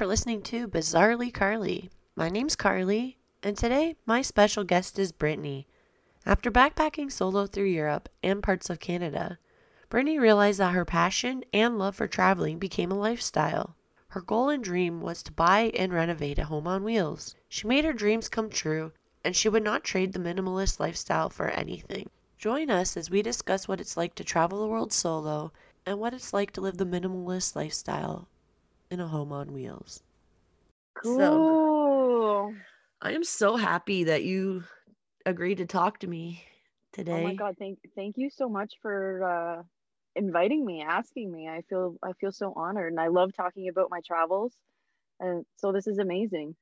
for listening to Bizarrely Carly. My name's Carly, and today my special guest is Brittany. After backpacking solo through Europe and parts of Canada, Brittany realized that her passion and love for traveling became a lifestyle. Her goal and dream was to buy and renovate a home on wheels. She made her dreams come true, and she would not trade the minimalist lifestyle for anything. Join us as we discuss what it's like to travel the world solo and what it's like to live the minimalist lifestyle in a home on wheels. Cool. So, I am so happy that you agreed to talk to me today. Oh my god, thank thank you so much for uh inviting me, asking me. I feel I feel so honored and I love talking about my travels. And so this is amazing.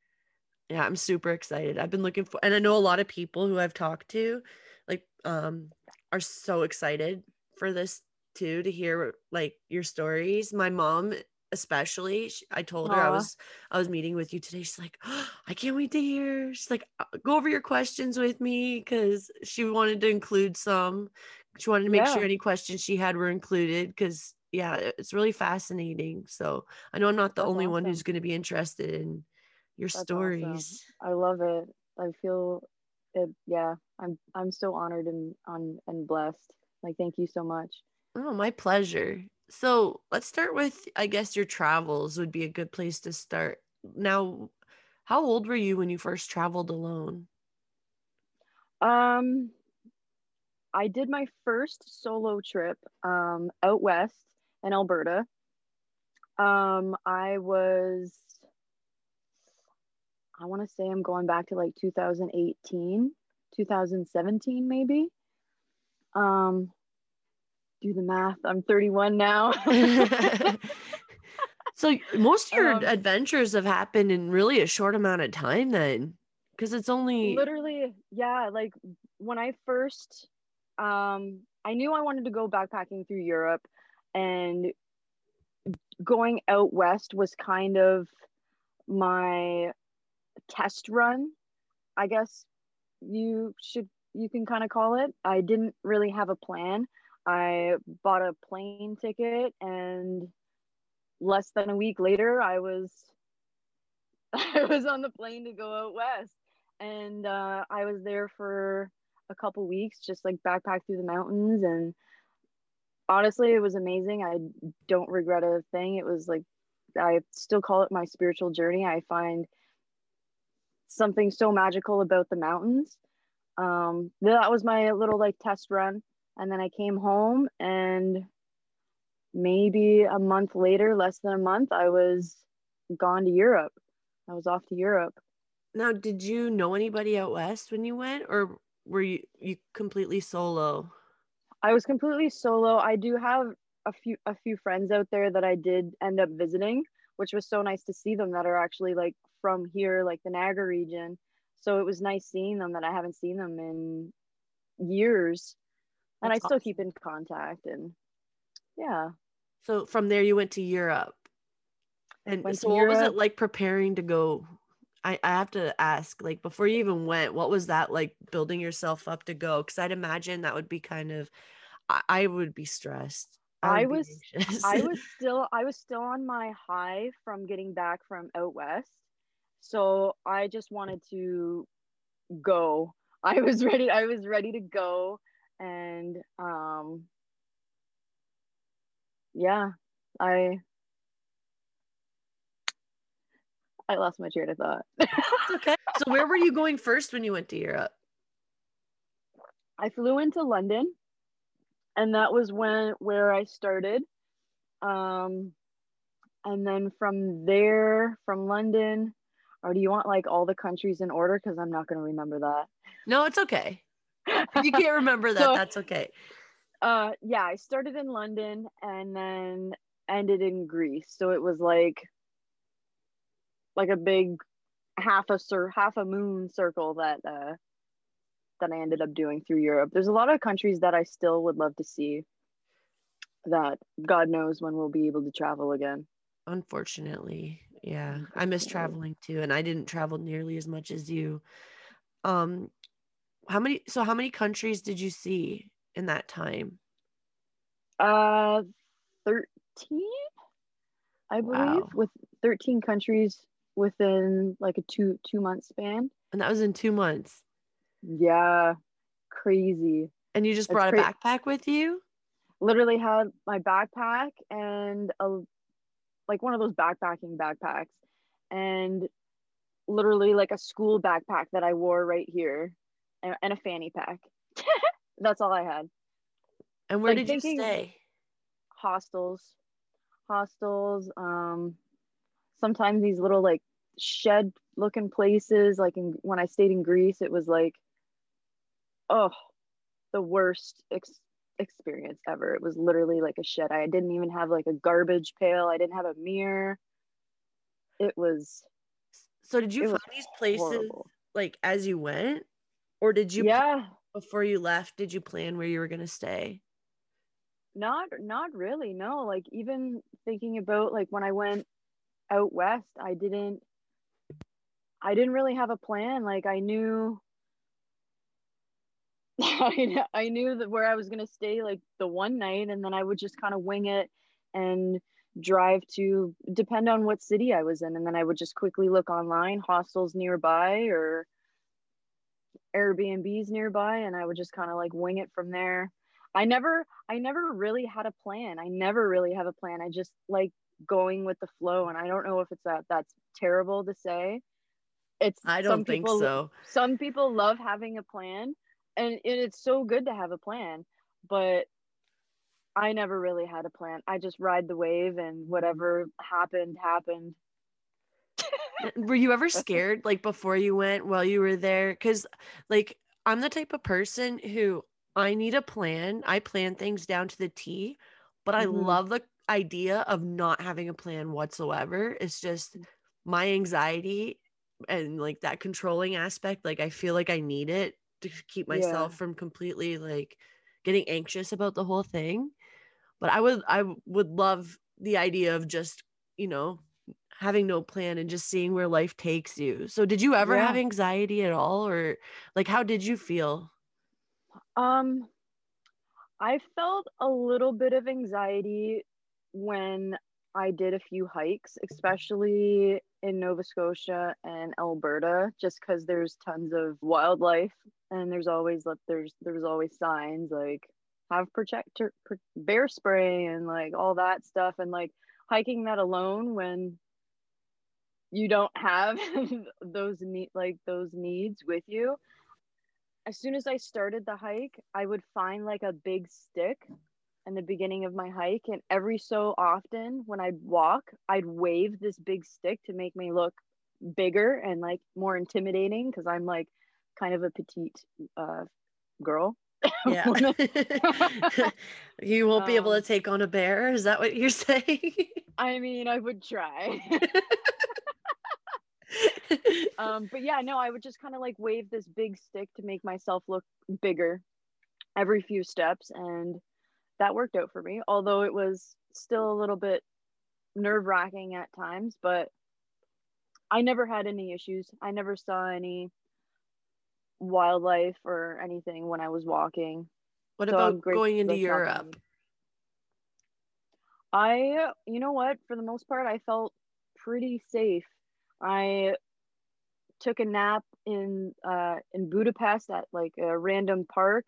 Yeah, I'm super excited. I've been looking for and I know a lot of people who I've talked to like um are so excited for this too to hear like your stories. My mom especially i told her i was i was meeting with you today she's like oh, i can't wait to hear she's like uh, go over your questions with me because she wanted to include some she wanted to make yeah. sure any questions she had were included because yeah it's really fascinating so i know i'm not the That's only awesome. one who's going to be interested in your That's stories awesome. i love it i feel it yeah i'm i'm so honored and on and blessed like thank you so much oh my pleasure so let's start with i guess your travels would be a good place to start. Now how old were you when you first traveled alone? Um i did my first solo trip um out west in alberta. Um i was i want to say i'm going back to like 2018 2017 maybe. Um do the math. I'm 31 now. so most of your um, adventures have happened in really a short amount of time then because it's only literally yeah like when i first um i knew i wanted to go backpacking through europe and going out west was kind of my test run i guess you should you can kind of call it i didn't really have a plan I bought a plane ticket and less than a week later I was I was on the plane to go out west. And uh, I was there for a couple weeks just like backpack through the mountains. And honestly it was amazing. I don't regret a thing. It was like I still call it my spiritual journey. I find something so magical about the mountains. Um that was my little like test run and then I came home and maybe a month later, less than a month, I was gone to Europe. I was off to Europe. Now, did you know anybody out west when you went or were you you completely solo? I was completely solo. I do have a few a few friends out there that I did end up visiting, which was so nice to see them that are actually like from here, like the Niagara region. So it was nice seeing them that I haven't seen them in years and I still keep in contact and yeah. So from there you went to Europe. And so what Europe. was it like preparing to go? I, I have to ask, like before you even went, what was that like building yourself up to go? Because I'd imagine that would be kind of I, I would be stressed. I, I was I was still I was still on my high from getting back from out west. So I just wanted to go. I was ready I was ready to go and um yeah i i lost my train of thought. Okay. So where were you going first when you went to europe? I flew into london and that was when where i started. Um and then from there from london or do you want like all the countries in order? Because i'm not going to remember that. No it's okay if you can't remember that, so, that's okay. Uh, yeah, I started in London and then ended in Greece. So it was like, like a big half a cir- half a moon circle that uh, that I ended up doing through Europe. There's a lot of countries that I still would love to see. That God knows when we'll be able to travel again. Unfortunately, yeah, I miss traveling too, and I didn't travel nearly as much as you. Um, how many so how many countries did you see in that time uh 13 I believe, Wow. with 13 countries within like a two two month span. And that was in two months. Yeah, crazy. And you just That's brought a cra- backpack with you? Literally had my backpack and a like one of those backpacking backpacks, and literally like a school backpack that I wore right here, and, a fanny pack. That's all I had. And where Like, did you stay? hostels hostels um sometimes these little like shed looking places like in, when i stayed in greece it was like oh the worst ex- experience ever it was literally like a shed i didn't even have like a garbage pail i didn't have a mirror it was So did you find these places horrible like as you went? Or did you yeah. before you left, did you plan where you were gonna stay? not not really no. Like even thinking about like when i went out west i didn't i didn't really have a plan. Like i knew I, I knew that where i was going to stay like the one night and then i would just kind of wing it and drive to depend on what city i was in and then i would just quickly look online hostels nearby or airbnbs nearby and i would just kind of like wing it from there I never I never really had a plan. I never really have a plan. I just like going with the flow and I don't know if it's that that's terrible to say. It's I don't think people, so. Some people love having a plan and it, it's so good to have a plan, but I never really had a plan. I just ride the wave and whatever happened happened. Were you ever scared like before you went while you were there? Because like I'm the type of person who I need a plan. I plan things down to the T, but I Mhm. love the idea of not having a plan whatsoever. It's just my anxiety and like that controlling aspect. Like I feel like I need it to keep myself from completely like getting anxious about the whole thing. But I would I would love the idea of just, you know, having no plan and just seeing where life takes you. So did you ever have anxiety at all or like how did you feel? Um, I felt a little bit of anxiety when I did a few hikes, especially in Nova Scotia and Alberta, just because there's tons of wildlife and there's always like there's there's always signs like have protector pr- bear spray and like all that stuff and like hiking that alone when you don't have those need like those needs with you as soon as I started the hike, I would find like a big stick in the beginning of my hike. And every so often when I'd walk, I'd wave this big stick to make me look bigger and like more intimidating because I'm like kind of a petite uh, girl. Yeah. you won't be able to Um, take on a bear. Is that what you're saying? I mean, I would try. um, but yeah, no, I would just kind of like wave this big stick to make myself look bigger every few steps, and that worked out for me. Although it was still a little bit nerve wracking at times, but I never had any issues. I never saw any wildlife or anything when I was walking. what So about going into. Europe? I, you know what, for the most part, I felt pretty safe. I took a nap in uh in Budapest at like a random park.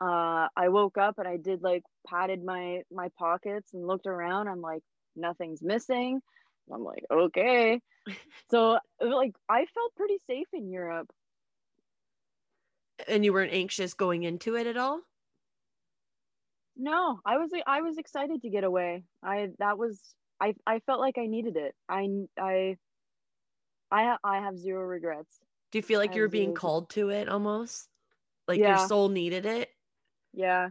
Uh I woke up and I did like patted my my pockets and looked around. I'm like nothing's missing. I'm like okay. so like I felt pretty safe in Europe. And you weren't anxious going into it at all? No, I was I was excited to get away. I that was I I felt like I needed it. I I I ha- I have zero regrets. Do you feel like I you were have being called to it almost? Like your soul needed it? Yeah,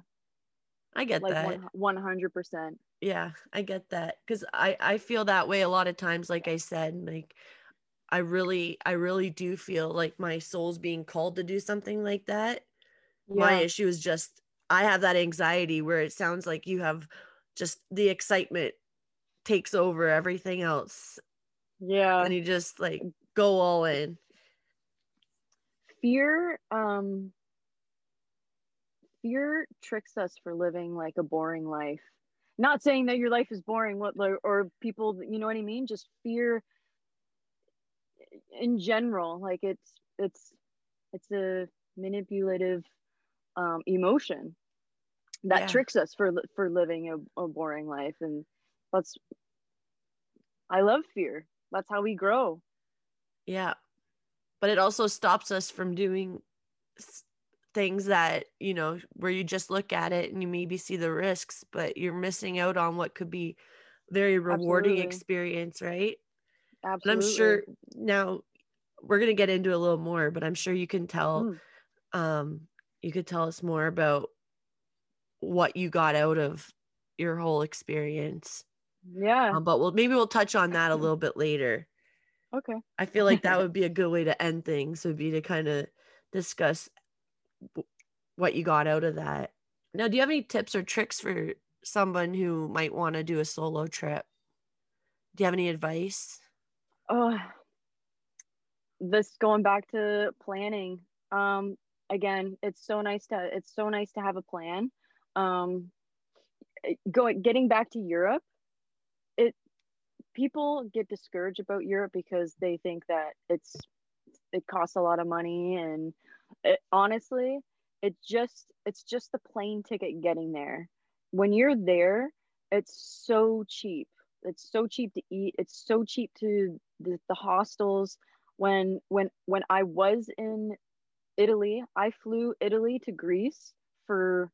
I get like that. one hundred percent. yeah i get that because i i feel that way a lot of times like i said like i really i really do feel like my soul's being called to do something like that my issue is just i have that anxiety where it sounds like you have just the excitement takes over everything else yeah. and you just like go all in Fear, um, fear tricks us for living like a boring life. not saying that your life is boring what or people you know what i mean just fear in general like it's it's it's a manipulative um, emotion that yeah. tricks us for for living a, a boring life and that's i love fear that's how we grow yeah but it also stops us from doing things that you know where you just look at it and you maybe see the risks but you're missing out on what could be very rewarding Absolutely. experience right Absolutely. and i'm sure now we're going to get into a little more but i'm sure you can tell mm. um you could tell us more about what you got out of your whole experience yeah um, but we'll maybe we'll touch on that a little bit later okay i feel like that would be a good way to end things would be to kind of discuss what you got out of that. Now, do you have any tips or tricks for someone who might want to do a solo trip? Do you have any advice? Oh, this going back to planning. Um, again, it's so nice to it's so nice to have a plan. Um, going getting back to Europe, people get discouraged about Europe because they think that it's it costs a lot of money and it, honestly it just it's just the plane ticket getting there. When you're there it's so cheap. It's so cheap to eat. It's so cheap to the, the hostels. When when when i was in italy i flew italy to greece for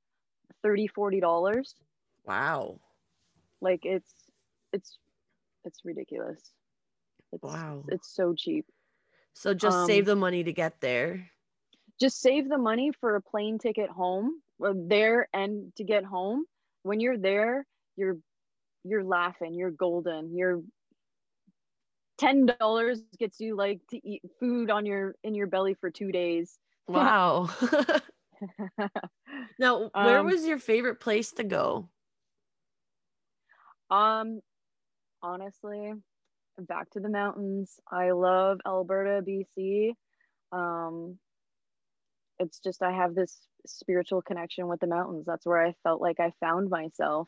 30 40 dollars. Wow. Like it's it's it's ridiculous. It's, wow. it's so cheap. So just um, save the money to get there. Just save the money for a plane ticket home there and to get home. When you're there you're you're laughing you're golden you're ten dollars gets you like to eat food on your in your belly for two days. Wow. Now where um, was your favorite place to go? Um honestly back to the mountains i love alberta bc um it's just I have this spiritual connection with the mountains. That's where I felt like I found myself.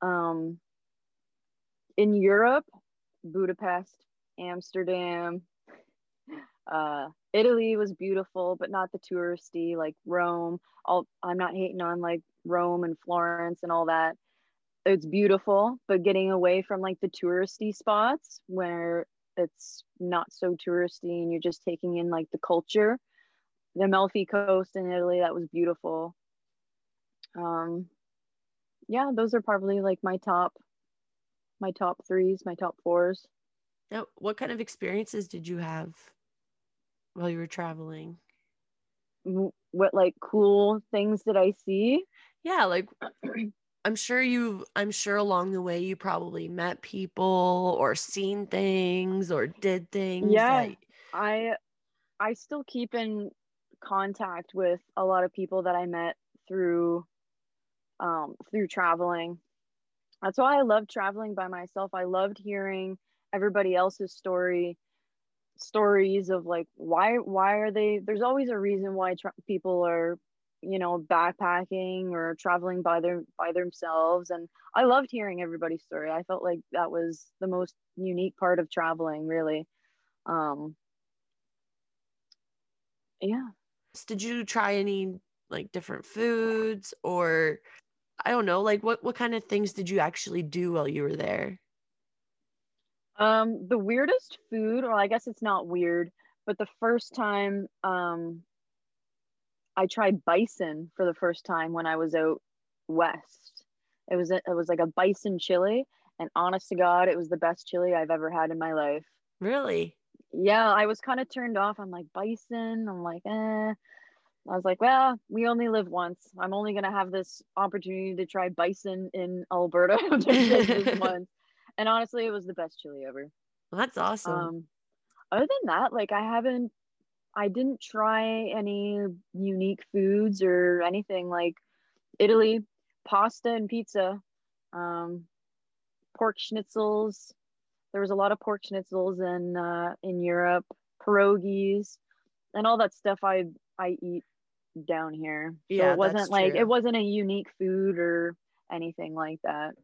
Um, in Europe, Budapest, Amsterdam, uh, Italy was beautiful, but not the touristy like Rome. I'll, I'm not hating on like Rome and Florence and all that. It's beautiful, but getting away from like the touristy spots where it's not so touristy and you're just taking in like the culture the Amalfi Coast in Italy. That was beautiful. Um, yeah, those are probably like my top, my top threes, my top fours. Now, what kind of experiences did you have while you were traveling? What like cool things did I see? Yeah, like I'm sure you I'm sure along the way you probably met people or seen things or did things. Yeah. That... I I still keep in contact with a lot of people that I met through um, through traveling. That's why I loved traveling by myself. I loved hearing everybody else's story stories of like why why are they there's always a reason why tra- people are you know backpacking or traveling by their by themselves and i loved hearing everybody's story. I felt like that was the most unique part of traveling really. Um yeah. Did you try any like different foods or I don't know, like what what kind of things did you actually do while you were there? Um the weirdest food, or I guess it's not weird, but the first time um I tried bison for the first time when I was out west. It was a, it was like a bison chili and honest to god, it was the best chili I've ever had in my life. Really? yeah, I was kind of turned off. I'm like, bison. I'm like, eh. I was like, well, we only live once. I'm only gonna have this opportunity to try bison in Alberta this month. And honestly, it was the best chili ever. Well, that's awesome. Um, other than that, like I haven't, I didn't try any unique foods or anything like Italy, pasta and pizza, um, pork schnitzels, there was a lot of pork schnitzels in uh, in Europe, pierogies, and all that stuff. I I eat down here. So yeah, it wasn't like true. it wasn't a unique food or anything like that.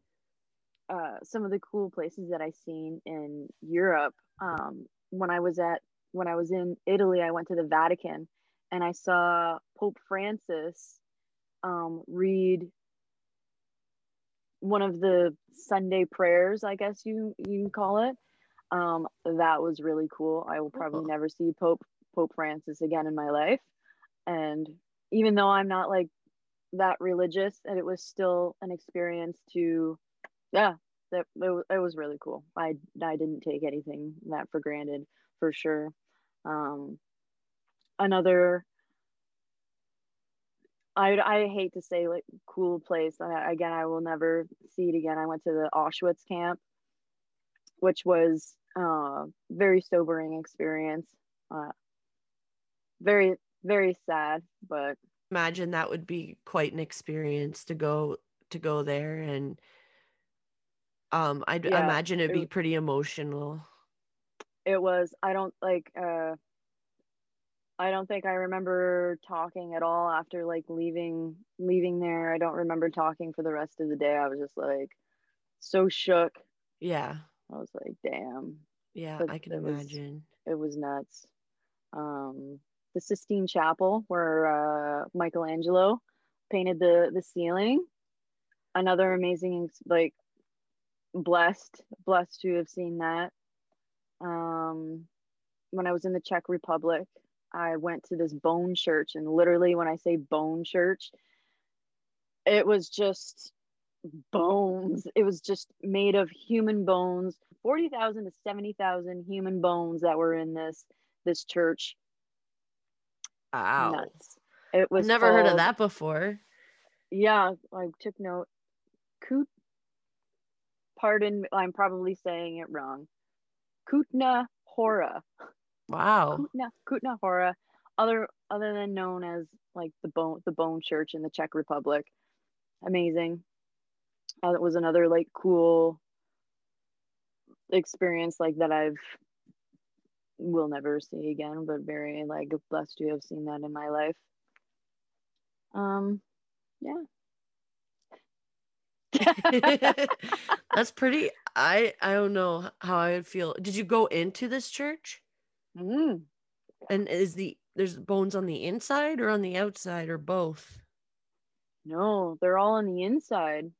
uh, some of the cool places that I seen in Europe. Um, when I was at when I was in Italy, I went to the Vatican and I saw Pope Francis um, read one of the Sunday prayers, I guess you you can call it. Um, that was really cool. I will probably Oh. never see Pope Pope Francis again in my life, and even though I'm not like that religious, and it was still an experience to, yeah, that it, it was really cool. I I didn't take anything that for granted for sure. Um, another I, I hate to say like cool place. I, again, I will never see it again. I went to the Auschwitz camp, which was uh, very sobering experience. Uh, very very sad, but Imagine that would be quite an experience to go to go there and um I'd Yeah, imagine it'd it be pretty emotional. It was I don't like uh, I don't think I remember talking at all after like leaving leaving there. I don't remember talking for the rest of the day. I was just like so shook. Yeah. I was like, damn. Yeah, But I can it was- imagine. it was nuts. Um, the Sistine Chapel, where uh, Michelangelo painted the the ceiling, another amazing, like, blessed, blessed to have seen that. Um, when I was in the Czech Republic, I went to this bone church, and literally, when I say bone church, it was just bones. It was just made of human bones. Forty thousand to seventy thousand human bones that were in this this church. Wow. Nuts. It was I've never heard of that before. Yeah, I took note. Kut. Pardon, I'm probably saying it wrong. Kutna Hora. Wow. Kutna Kutna Hora, other other than known as like the bone the Bone Church in the Czech Republic. Amazing. Uh, it was another like cool experience like that I've will never see again, but very like blessed to have seen that in my life. Um, yeah. That's pretty I I don't know how I would feel. Did you go into this church? Mm. And is the there's bones on the inside or on the outside or both? No, they're all on the inside.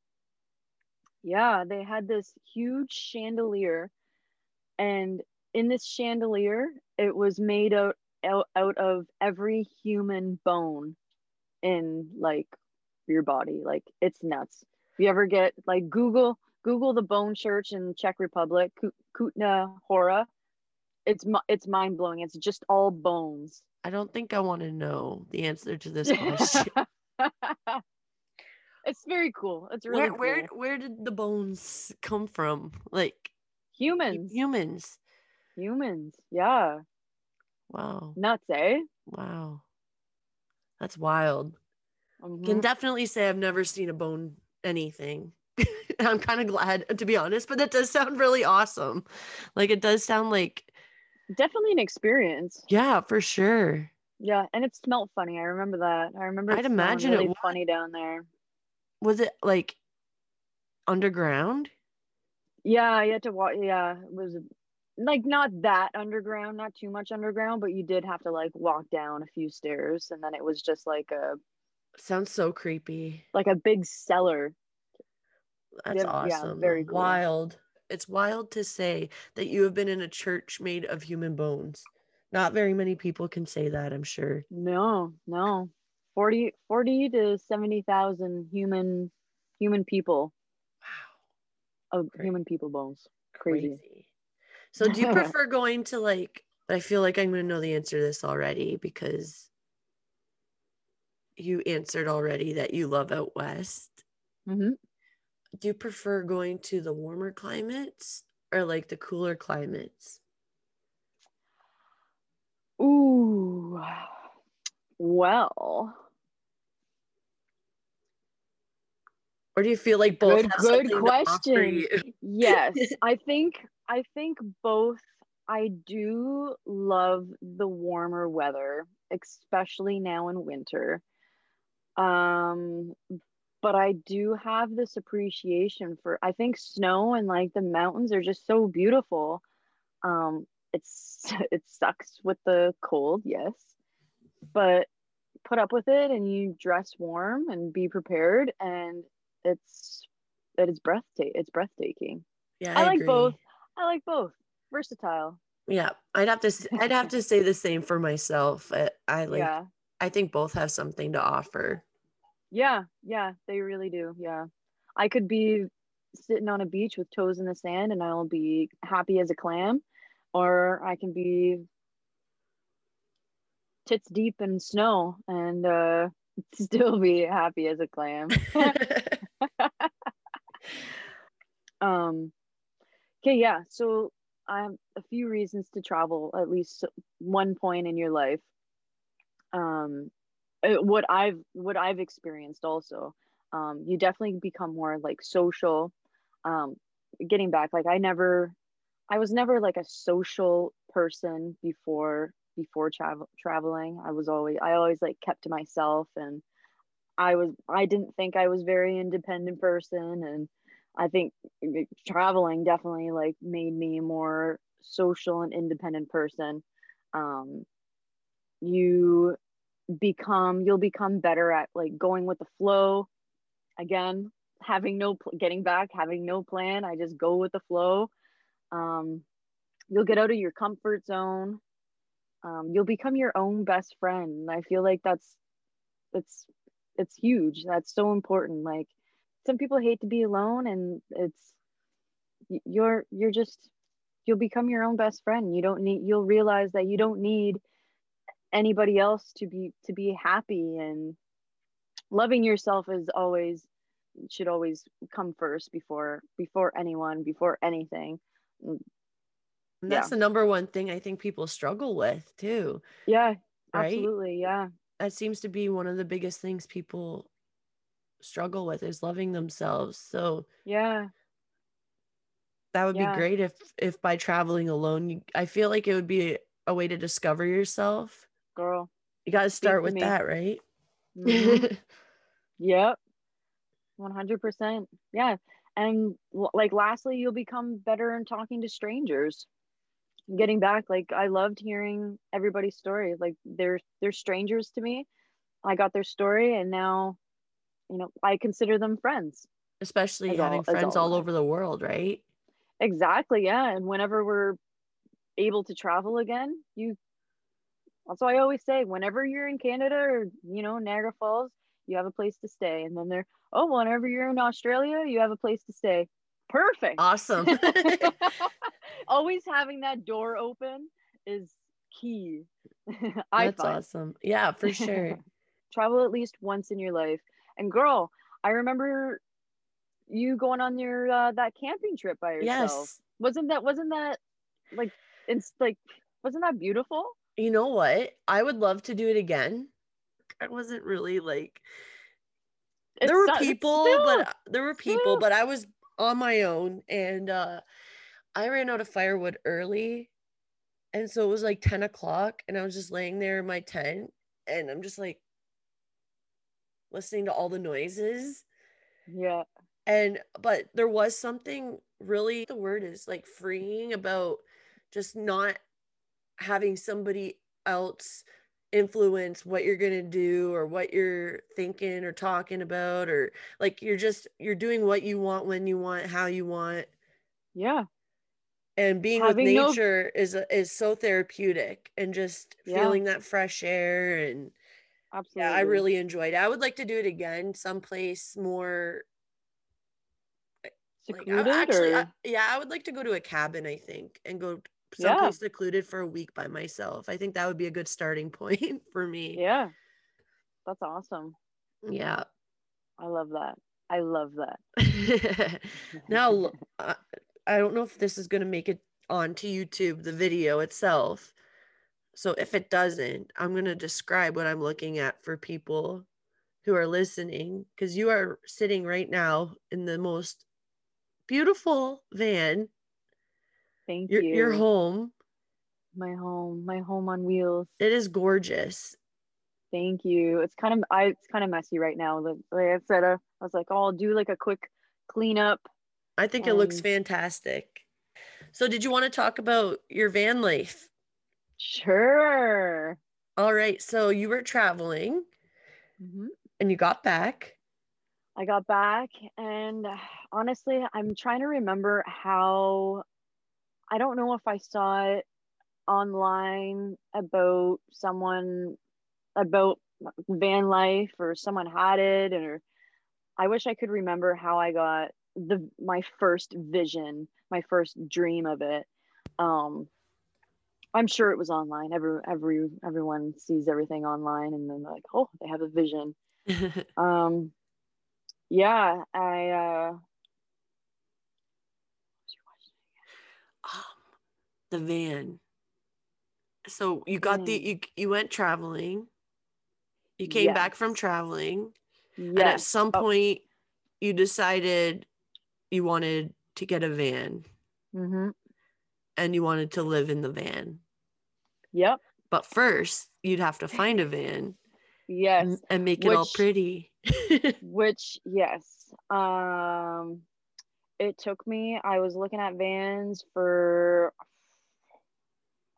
Yeah, they had this huge chandelier, and in this chandelier, it was made out out, out of every human bone in like your body. Like it's nuts. You ever get like Google Google the bone church in Czech Republic, Kut- Kutna Hora, it's it's mind blowing. It's just all bones. I don't think I want to know the answer to this question. it's very cool. It's really where where cool. where did the bones come from? Like humans. humans. Humans. Yeah. Wow. Nuts, eh? Wow. That's wild. Mhm. Can definitely say I've never seen a bone anything. I'm kind of glad to be honest, but that does sound really awesome. Like it does sound like Definitely an experience. yeah, for sure. Yeah, and it smelled funny. I remember that. I remember. I'd imagine it was funny down there. Was it like underground? Yeah, you had to walk. Yeah, it was like not that underground, not too much underground, but you did have to like walk down a few stairs, and then it was just like a Sounds so creepy. like a big cellar. That's Yeah, yeah, awesome. very cool. Wild. It's wild to say that you have been in a church made of human bones. Not very many people can say that, I'm sure. No, no, 40, 40 to seventy thousand human human people Wow. of Great. human people bones. Crazy. Crazy. So do you prefer going to like I feel like I'm gonna know the answer to this already because you answered already that you love out west. hmm Do you prefer going to the warmer climates or like the cooler climates? Ooh, well, Or do you feel like both Good- good something to offer question. yes, I think I think both. I do love the warmer weather, especially now in winter. Um, but I do have this appreciation for I think snow and like the mountains are just so beautiful. Um it's it sucks with the cold, yes. But put up with it and you dress warm and be prepared and it's it is breathtaking it's breathtaking. Yeah. I, I, like agree. both. I like both. Versatile. Yeah. I'd have to I'd have to say the same for myself. I, I like yeah. I think both have something to offer. Yeah, yeah, they really do. Yeah. I could be sitting on a beach with toes in the sand and I'll be happy as a clam, or I can be tits deep in snow and uh still be happy as a clam. um okay, yeah. So I have a few reasons to travel at least one point in your life. Um what I've what I've experienced also. Um, you definitely become more like social. Um, getting back, like I never, I was never like a social person before before travel traveling. I was always I always like kept to myself, and I was I didn't think I was very independent person, and I think traveling definitely like made me a more social and independent person. Um, you become you'll become better at like going with the flow. Again having no getting back having no plan i just go with the flow. Um, you'll get out of your comfort zone. Um, you'll become your own best friend and i feel like that's it's it's huge. That's so important. Like some people hate to be alone and it's you're you're just you'll become your own best friend. You don't need you'll realize that you don't need anybody else to be to be happy and loving yourself is always should always come first before before anyone before anything mm, And that's Yeah. the number one thing I think people struggle with too. yeah Right? absolutely yeah That seems to be one of the biggest things people struggle with is loving themselves. So yeah that would Yeah. be great if if by traveling alone, you, I feel like it would be a way to discover yourself. Girl You got to start with me. that, right? Mhm. yep 100% yeah and like lastly you'll become better in talking to strangers getting back like i loved hearing everybody's story like they're they're strangers to me i got their story and now you know i consider them friends Especially As having all- friends all all over the world, right? exactly yeah and whenever we're able to travel again you that's why i always say whenever you're in canada or you know niagara falls you have a place to stay and then they're oh whenever you're in australia you have a place to stay perfect Awesome. always having that door open is key i That's find awesome. Yeah, for sure. travel at least once in your life and girl i remember you going on your uh, that camping trip by yourself yes. wasn't that wasn't that like it's like wasn't that beautiful You know what? I would love to do it again. I wasn't really like It's there were people, still- but there were people, still. but I was on my own and uh I ran out of firewood early. And so it was like 10 o'clock and I was just laying there in my tent and I'm just like listening to all the noises. yeah And but there was something really the word is like freeing about just not having somebody else influence what you're going to do or what you're thinking or talking about or like you're just you're doing what you want when you want how you want. Yeah. And being Having with no- nature is is so therapeutic and just Yeah. feeling that fresh air and absolutely yeah i really enjoyed it. I would like to do it again someplace more like, I- secluded actually, or? I- yeah, I would like to go to a cabin, I think, and go Yeah. someplace secluded for a week by myself. I think that would be a good starting point for me. yeah that's awesome Yeah. i love that i love that now, uh, I don't know if this is going to make it onto YouTube, the video itself. So if it doesn't, I'm going to describe what I'm looking at for people who are listening because you are sitting right now in the most beautiful van. Thank Your, you your home my home my home on wheels It is gorgeous. Thank you. It's kind of I it's kind of messy right now. Like I said, uh, I was like, oh, I'll do like a quick cleanup. I think it looks fantastic. So, did you want to talk about your van life? Sure. All right. So, you were traveling Mhm. and you got back. I got back and honestly, I'm trying to remember how I don't know if I saw it online about someone about van life or someone had it or I wish I could remember how I got the my first vision, my first dream of it. Um I'm sure it was online. Every every everyone sees everything online and then like, "Oh, they have a vision." Um yeah, I uh the van. So, you got the you you went traveling. You came back from Yes. traveling. And at yes. some Oh, point, you decided you wanted to get a van mhm. and you wanted to live in the van. Yep. But first, you'd have to find a van Yes. and, and make it all pretty. Which yes. Um it took me I was looking at vans for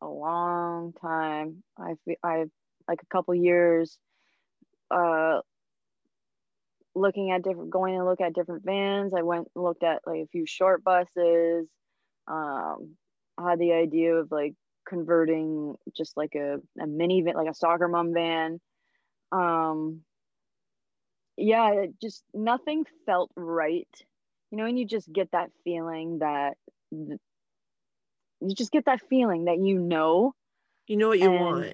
a long time. I fe- I've like a couple years uh looking at different going to look at different vans. I went and looked at like a few short buses. Um I had the idea of like converting just like a, a mini van like a soccer mom van. Um yeah, just nothing felt right. You know, and you just get that feeling that th- you just get that feeling that you know you know what you want.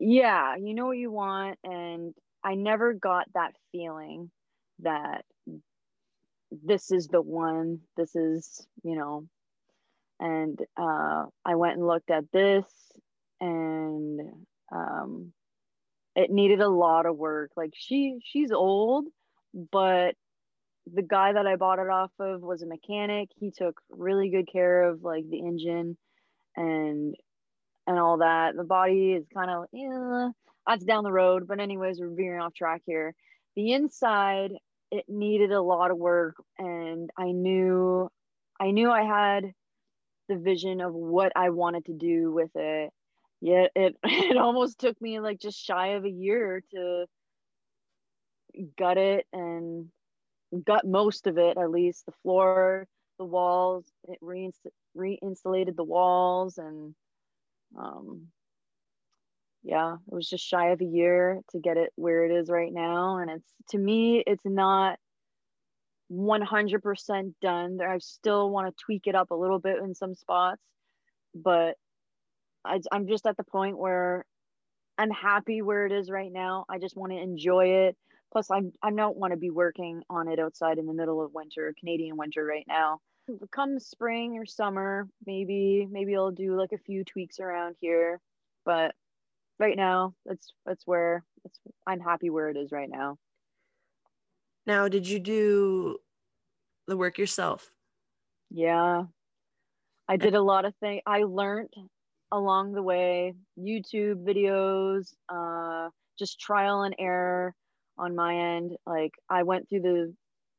yeah, you know what you want. And I never got that feeling that this is the one, this is, you know, and uh, I went and looked at this and um, it needed a lot of work. Like she, she's old, but the guy that I bought it off of was a mechanic. He took really good care of like the engine and and all that. The body is kind of yeah, that's down the road. But anyways, we're veering off track here. The inside, it needed a lot of work, and I knew, I knew I had the vision of what I wanted to do with it. Yet it it almost took me like just shy of a year to gut it and gut most of it at least the floor the walls it re-insulated the walls and um yeah it was just shy of a year to get it where it is right now and it's to me it's not 100% done. There i still want to tweak it up a little bit in some spots but I, i'm just at the point where i'm happy where it is right now. I just want to enjoy it plus i'm i don't want to be working on it outside in the middle of winter canadian winter right now. Come spring or summer maybe maybe i'll do like a few tweaks around here. But right now that's that's where it's i'm happy where it is right now. Now, did you do the work yourself? yeah. I did a lot of things i learned along the way youtube videos uh just trial and error on my end like i went through the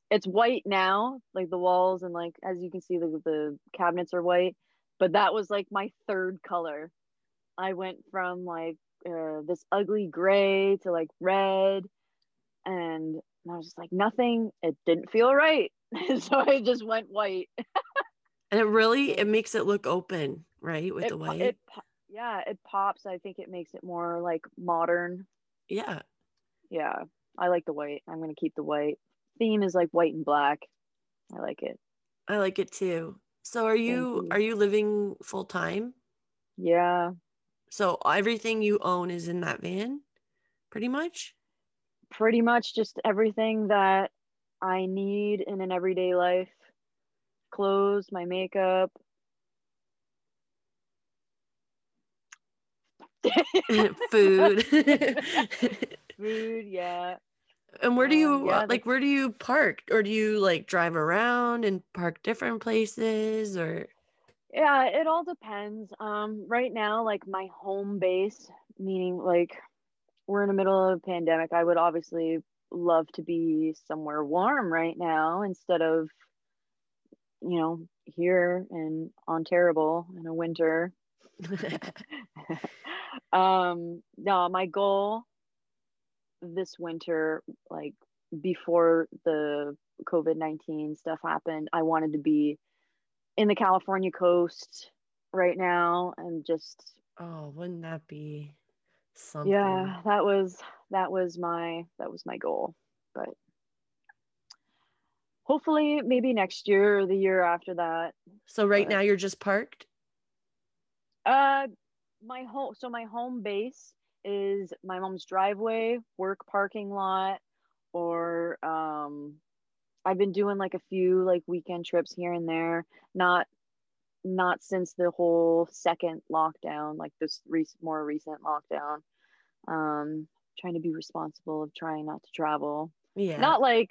it's white now like the walls and like as you can see the, the cabinets are white but that was like my third color i went from like uh, this ugly gray to like red and i was just like nothing it didn't feel right so i just went white And it really it makes it look open, right? With it, the white. it yeah it pops i think it makes it more like modern yeah. yeah i like the white i'm gonna keep the white theme is like white and black i like it I like it too. So are you you. are you living full time? yeah So everything you own is in that van, pretty much? pretty much just everything that i need in an everyday life clothes my makeup Food. food yeah and where do Um, you yeah, like where do you park? Or do you like drive around and park different places or yeah it all depends um right now like my home base meaning like we're in the middle of a pandemic. I would obviously love to be somewhere warm right now instead of, you know, here in terrible in a winter. um, no, my goal this winter, like before the COVID 19 stuff happened, I wanted to be in the California coast right now and just. Oh, wouldn't that be something? Yeah, that was that was my that was my goal, but hopefully maybe next year or the year after that. So right but, now you're just parked? Uh my home so my home base is my mom's driveway, work parking lot, or um I've been doing like a few like weekend trips here and there. Not not since the whole second lockdown, like this re- more recent lockdown. Um, trying to be responsible of trying not to travel. Yeah. Not like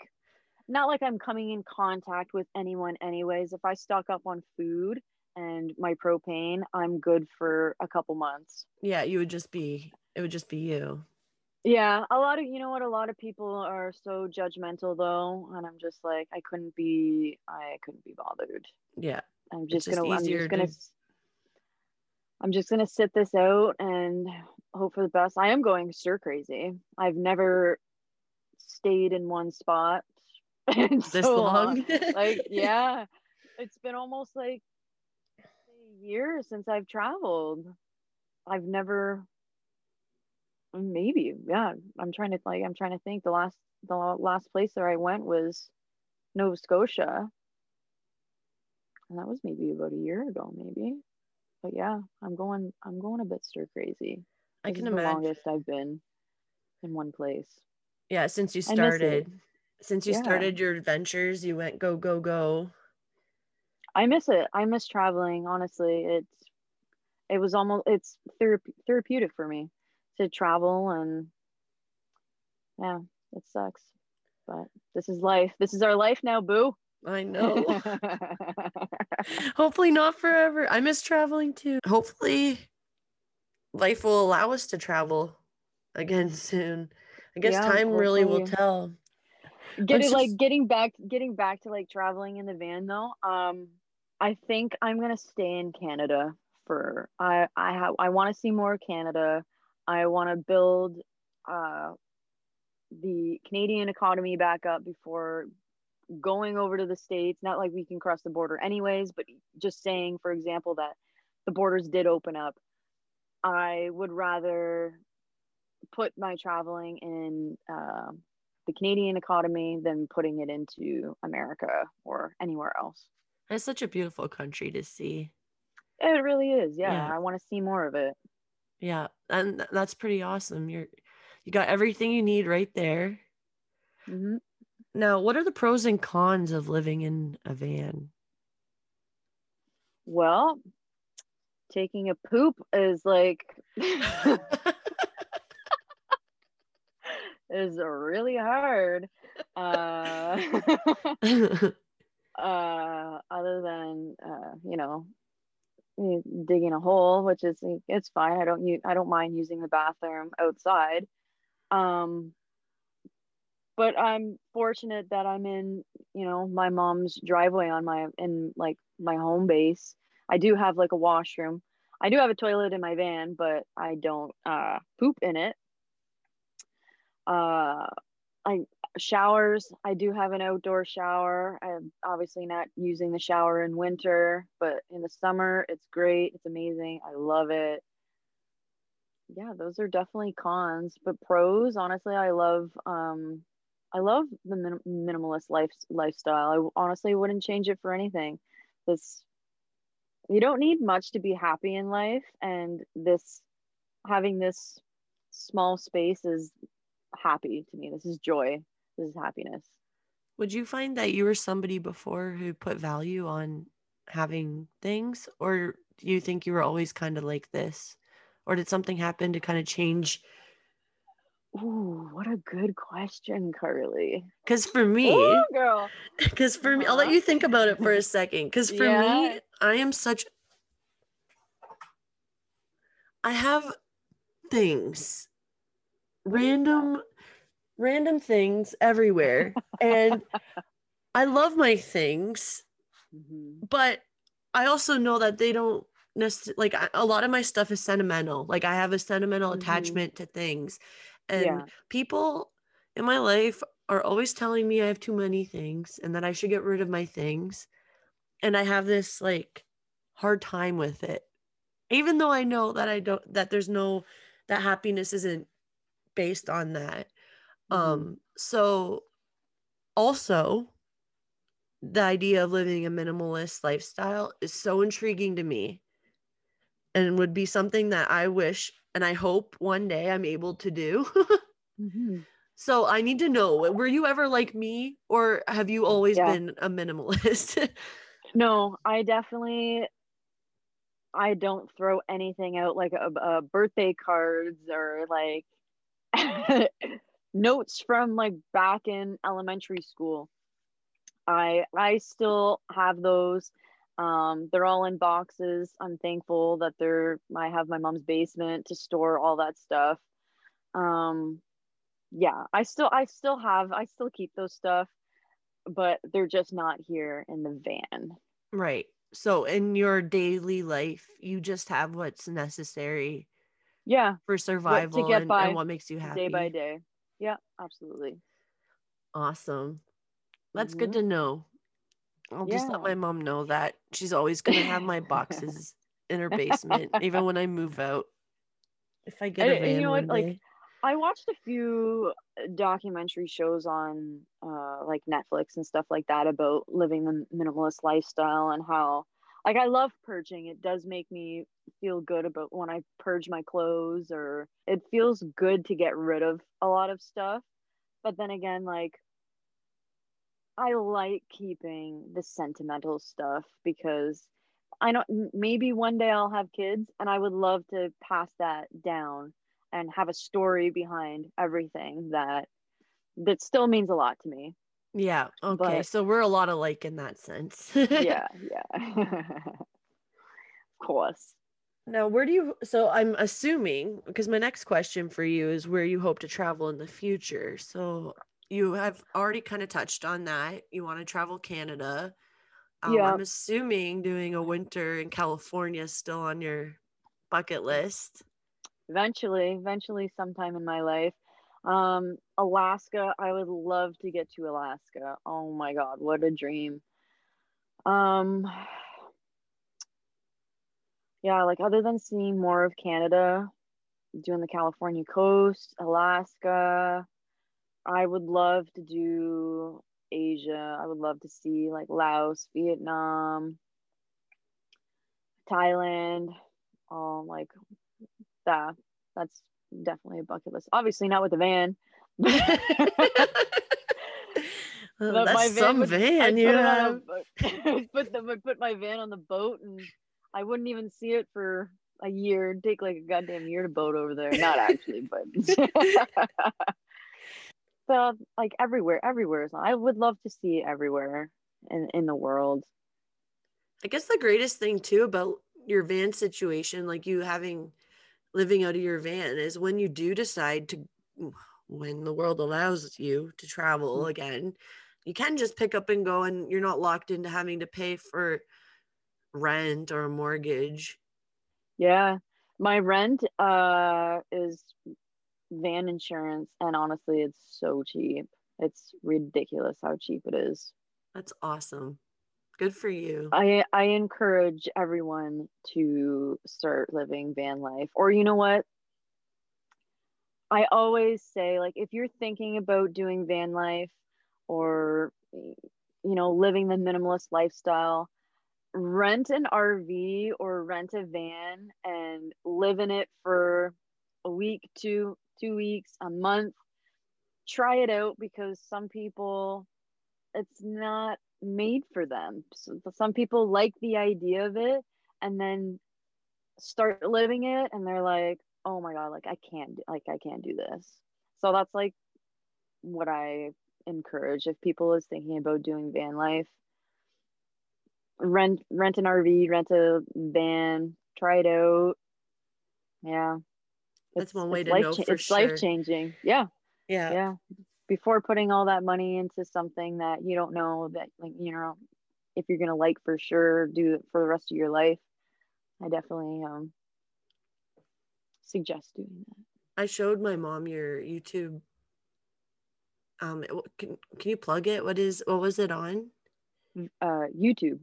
not like I'm coming in contact with anyone anyways. If I stock up on food and my propane, I'm good for a couple months. Yeah, you would just be it would just be you. Yeah, a lot of you know what a lot of people are so judgmental though, and I'm just like I couldn't be I couldn't be bothered. Yeah. I'm just, just gonna I'm just gonna to- I'm just gonna sit this out and hope for the best. I am going stir crazy. I've never stayed in one spot This so long. like yeah, it's been almost like a year since I've traveled. I've never maybe yeah i'm trying to like i'm trying to think the last the last place that i went was nova scotia and that was maybe about a year ago maybe but yeah i'm going i'm going a bit stir crazy I This can is the imagine. longest i've been in one place Yeah, since you I miss it. started. Since you Yeah. started your adventures, you went go go go. i miss it i miss traveling honestly it's it was almost it's therape- therapeutic for me to travel and yeah it sucks but this is life this is our life now boo I know. Hopefully not forever. I miss traveling too. Hopefully life will allow us to travel again soon. I guess Yeah, time really will tell. get Let's it like getting back getting back to like traveling in the van though um i think i'm gonna stay in canada for i i have i want to see more canada i want to build uh the canadian economy back up before going over to the states not like we can cross the border anyways but just saying for example that the borders did open up i would rather put my traveling in uh, the Canadian economy than putting it into America or anywhere else. It's such a beautiful country to see. It really is. Yeah, Yeah. I want to see more of it. Yeah, and that's pretty awesome. You're you got everything you need right there. hmm Now, what are the pros and cons of living in a van? Well, taking a poop is like is really hard. Uh, uh, other than uh, you know you- digging a hole, which is it's fine. I don't use, I don't mind using the bathroom outside. Um, but I'm fortunate that I'm in you know my mom's driveway on my in like my home base. I do have like a washroom. I do have a toilet in my van, but I don't uh, poop in it. Uh, I showers. I do have an outdoor shower. I'm obviously not using the shower in winter, but in the summer, it's great. It's amazing. I love it. Yeah, those are definitely cons, but pros. Honestly, I love. Um, I love the min- minimalist life lifestyle. I honestly wouldn't change it for anything. This you don't need much to be happy in life, and this having this small space is happy to me. This is joy. This is happiness. Would you find that you were somebody before who put value on having things, or do you think you were always kind of like this, or did something happen to kind of change? Ooh, what a good question, Carly. Because for me, Ooh, girl. because for me, I'll let Uh-huh. you think about it for a second. Because for me, I am such. I have things, random random things everywhere and i love my things Mhm. but i also know that they don't necessarily like I- a lot of my stuff is sentimental like i have a sentimental Mhm. attachment to things and Yeah. people in my life are always telling me i have too many things and that i should get rid of my things and i have this like hard time with it even though i know that i don't that there's no that happiness isn't based on that. Um so also the idea of living a minimalist lifestyle is so intriguing to me and would be something that I wish and I hope one day I'm able to do. Mhm. so I need to know were you ever like me or have you always Yeah. been a minimalist? No, I definitely I don't throw anything out like a, a birthday cards or like notes from like back in elementary school. I I still have those. Um, they're all in boxes. I'm thankful that they're I have my mom's basement to store all that stuff. Um, yeah, I still I still have I still keep those stuff, but they're just not here in the van. right. So in your daily life, you just have what's necessary Yeah, for survival to get and, by and what makes you happy. day by day. Yeah, absolutely. Awesome. That's good Mhm. to know. I'll just let my mom know that she's always gonna have my boxes in her basement, even when I move out. If I get a you know what, like. I watched a few uh, documentary shows on uh like Netflix and stuff like that about living the minimalist lifestyle and how like I love purging. It does make me feel good about when I purge my clothes or it feels good to get rid of a lot of stuff. But then again, like I like keeping the sentimental stuff because I know maybe one day I'll have kids and I would love to pass that down and have a story behind everything that that still means a lot to me. Yeah. Okay. but- so we're a lot alike in that sense. Yeah, yeah. of course. Now, where do you? So I'm assuming because my next question for you is where you hope to travel in the future. So you have already kind of touched on that. You want to travel Canada. Um, Yeah. I'm assuming doing a winter in California is still on your bucket list. Eventually, eventually sometime in my life. Um Alaska, I would love to get to Alaska. Oh my god, what a dream. Um yeah, like other than seeing more of Canada, doing the California coast, Alaska, I would love to do Asia. I would love to see like Laos, Vietnam, Thailand. Um, like that. That's definitely a bucket list. Obviously not with the van. But that's my van some would- van you put it on a put the put my van on the boat and I wouldn't even see it for a year. It'd take like a goddamn year to boat over there. Not actually, but but like everywhere, everywhere is. I would love to see it everywhere in in the world. I guess the greatest thing too about your van situation, like you having living out of your van, is when you do decide to, when the world allows you to travel Mhm. again, you can just pick up and go, and you're not locked into having to pay for rent or a mortgage. Yeah, my rent uh is van insurance, and honestly, it's so cheap. It's ridiculous how cheap it is. That's awesome. Good for you. I I encourage everyone to start living van life. Or you know what? I always say like if you're thinking about doing van life or you know living the minimalist lifestyle, rent an RV or rent a van and live in it for a week, two two weeks, a month. Try it out because some people it's not made for them. So some people like the idea of it and then start living it and they're like, "Oh my god, like I can't like I can't do this." So that's like what I encourage if people is thinking about doing van life. Rent rent an RV, rent a van, try it out. Yeah. That's It's- one way to know cha- for it's sure. life changing. Yeah, Yeah. yeah. Before putting all that money into something that you don't know that like you know if you're gonna like for sure do it for the rest of your life, I definitely um suggest doing that. I showed my mom your YouTube. Um, can can you plug it? What is what was it on? Uh, YouTube,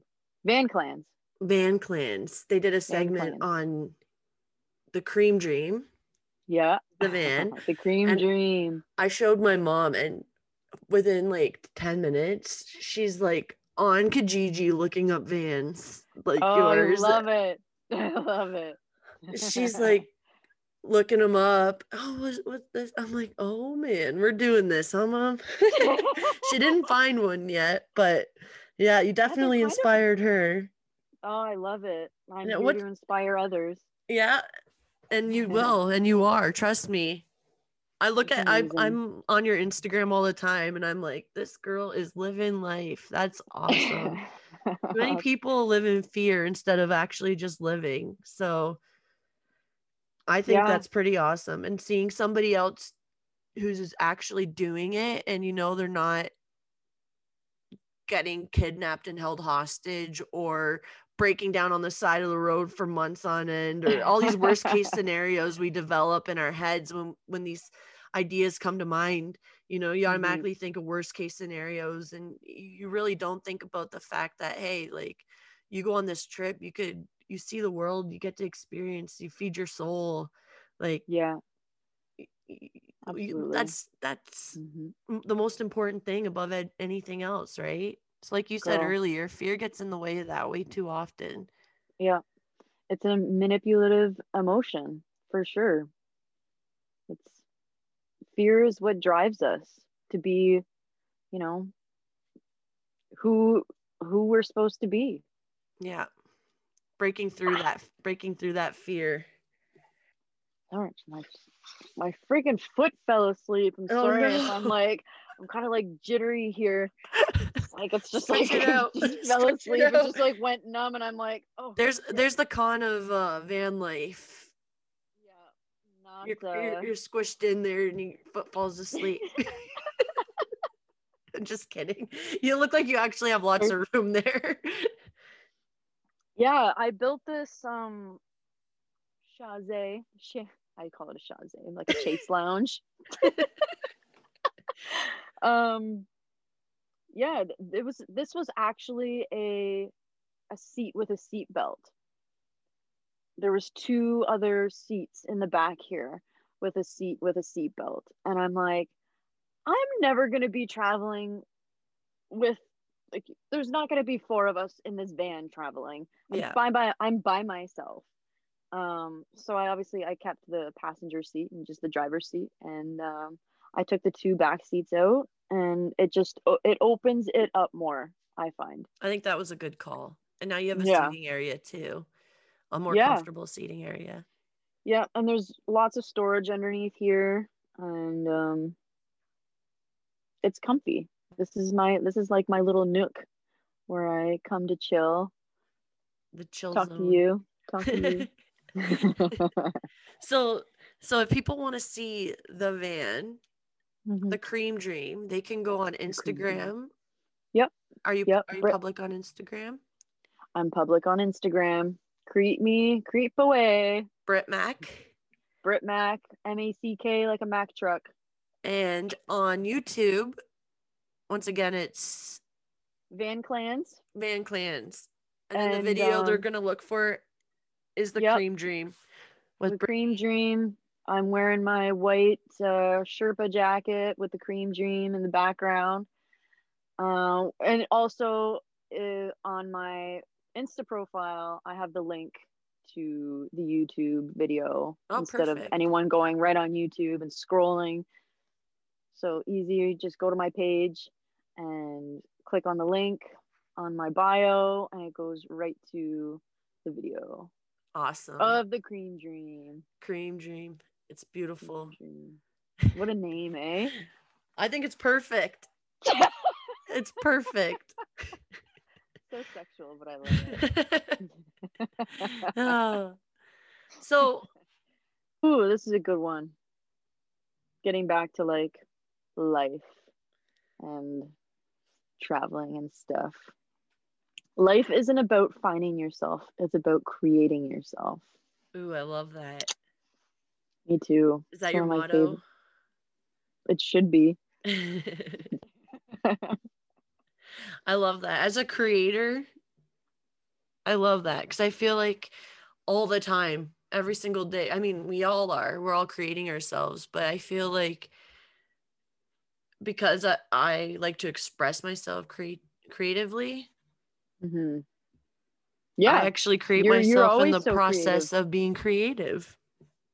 Van Clans. Van Clans. They did a segment on the Cream Dream. Yeah, The van. the Cream And- Dream. I showed my mom, and within like ten minutes, she's like on Kijiji looking up vans like Oh, yours. I love it. I love it. she's like looking them up. Oh, what, what's this? I'm like, oh man, we're doing this, huh, mom? she didn't find one yet, but yeah, you definitely kind of- inspired her. oh, I love it. I'm here what- to inspire others. Yeah, and you will, and you are. Trust me. I look That's at I. I'm on your Instagram all the time, and I'm like, this girl is living life. That's awesome. Many people live in fear instead of actually just living. So I think Yeah. that's pretty awesome. And seeing somebody else who's actually doing it and you know they're not getting kidnapped and held hostage or breaking down on the side of the road for months on end or all these worst case scenarios we develop in our heads when when these ideas come to mind you know you Mhm. automatically think of worst case scenarios and you really don't think about the fact that hey like you go on this trip you could you see the world you get to experience you feed your soul like yeah. Y- y- you- Absolutely. that's that's mhm. the most important thing above ed- anything else right so like you said earlier fear gets in the way of that way too often Yeah. It's a manipulative emotion for sure. It's fear is what drives us to be, you know, who who we're supposed to be. yeah breaking through that breaking through that fear All right, my freaking foot fell asleep. I'm Oh, sorry I'm like I'm kind of like jittery here. It's like it's just like it out. just fell Stretch it asleep. It just like went numb, and I'm like, oh, there's shit. there's the con of uh van life yeah, not you're, uh, you're, you're squished in there and your foot falls asleep I'm just kidding you look like you actually have lots of room there Yeah, I built this um chaise. I call it a chaise, like a chase lounge. um yeah, it was this was actually a a seat with a seat belt. There was two other seats in the back here with a seat with a seat belt. And I'm like, I'm never gonna be traveling with like there's not gonna be four of us in this van traveling. I'm yeah by, by I'm by myself. Um, so I obviously I kept the passenger seat and just the driver's seat, and um, I took the two back seats out, and it just it opens it up more. I find. I think that was a good call and now you have a Yeah. seating area too a more Yeah. comfortable seating area Yeah, and there's lots of storage underneath here, and um, it's comfy. This is my this is like my little nook where I come to chill, the chill talk zone. to you, talk to you. so so if people want to see the van Mhm. the cream dream they can go on instagram Yep. are you Yep. are you public on instagram I'm public on Instagram. Creep me, creep away. brit mack Brit Mack, M A C K, like a Mack truck. and on youtube once again it's Van Clans. van clans and, then the And, video they're um, gonna look for is the yep. cream dream with The Cream Dream. I'm wearing my white uh, Sherpa jacket with the Cream Dream in the background. Uh, and also uh, on my Insta profile, I have the link to the YouTube video Oh, instead of anyone going right on YouTube and scrolling. So easy, just go to my page and click on the link on my bio, and it goes right to the video awesome of the Cream Dream. cream dream it's beautiful Dream. What a name, eh? i think it's perfect it's perfect so sexual, but I love it. Oh. so Ooh, this is a good one. Getting back to like life and traveling and stuff. Life isn't about finding yourself, it's about creating yourself. Ooh, I love that. Me too. Is that It's your one of my motto? favorite- It should be. I love that. As a creator, I love that because I feel like all the time, every single day. I mean, we all are. We're all creating ourselves, but I feel like because I, I like to express myself create creatively, hmm Yeah. I actually create You're- you're myself in the so process of being creative.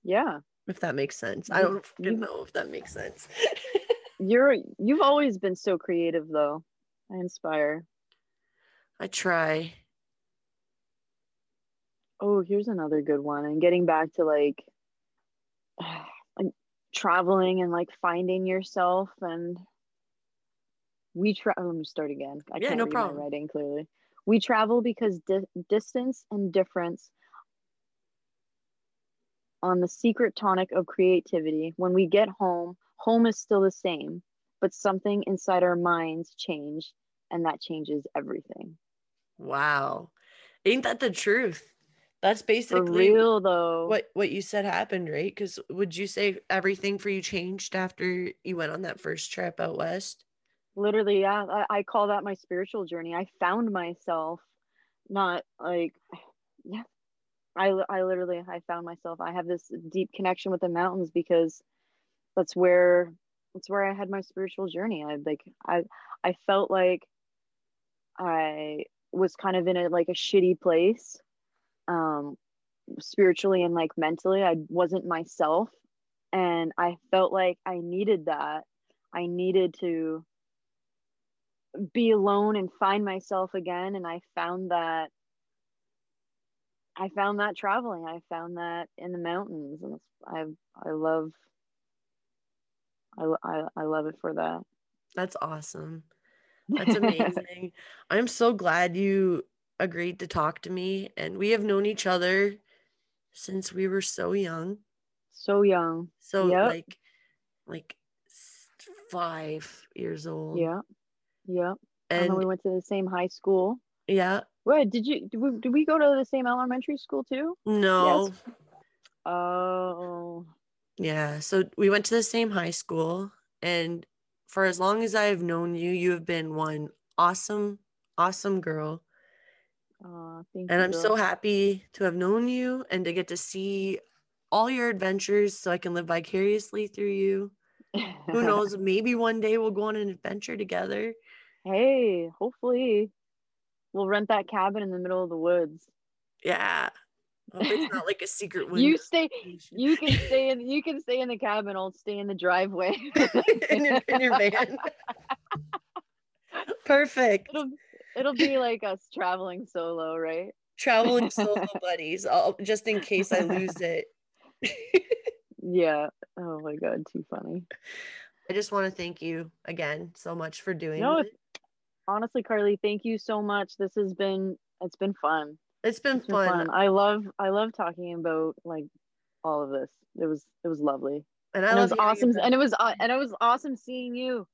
yeah. If that makes sense. I don't you- know if that makes sense. You're you've always been so creative though. I inspire. I try. Oh, here's another good one. And getting back to like, like traveling and like finding yourself and we try let me start again. I Yeah, can't no read problem. my writing clearly. We travel because di- distance and difference on the secret tonic of creativity. When we get home, home is still the same, but something inside our minds changed, and that changes everything. Wow. Ain't that the truth? That's For basically real though. what what you said happened, right? Because would you say everything for you changed after you went on that first trip out west? Literally yeah I, I call that my spiritual journey. I found myself not like yeah I, I literally i found myself i have this deep connection with the mountains because that's where that's where i had my spiritual journey. I like i i felt like i was kind of in a like a shitty place um spiritually and like mentally. I wasn't myself. And i felt like i needed that. I needed to be alone and find myself again and i found that i found that traveling i found that in the mountains and it's, i i love I, I i love it for that That's awesome. That's amazing. I'm so glad you agreed to talk to me and we have known each other since we were so young. so young So Yep. like like 5 years old. yeah yeah and we went to the same high school yeah, Wait, did you did we, did we go to the same elementary school too no. oh Yeah. So we went to the same high school. And for as long as I've known you, you have been one awesome, awesome girl. uh thank And you I'm so happy to have known you and to get to see all your adventures so I can live vicariously through you. Who knows? Maybe one day we'll go on an adventure together. Hey hopefully we'll rent that cabin in the middle of the woods Yeah. Hope it's not like a secret window. you stay you can stay in you can stay in the cabin i'll stay in the driveway in, your, in your van. Perfect. it'll it'll be like us traveling solo right Traveling solo buddies, I'll, just in case I lose it. yeah oh my god too funny I just want to thank you again so much for doing No, it. Honestly carly thank you so much this has been it's been fun It's been it's been fun. fun i love i love talking about like all of this it was it was lovely And I and it was awesome and it was uh, and it was awesome seeing you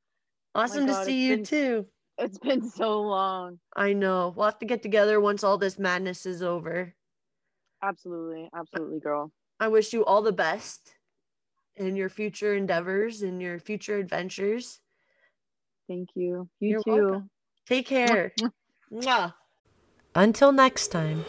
awesome to God, see you been- too. it's been so long I know. We'll have to get together once all this madness is over. absolutely absolutely girl I wish you all the best in your future endeavors and your future adventures. thank you you You're too welcome. Take care. Mwah. Until next time.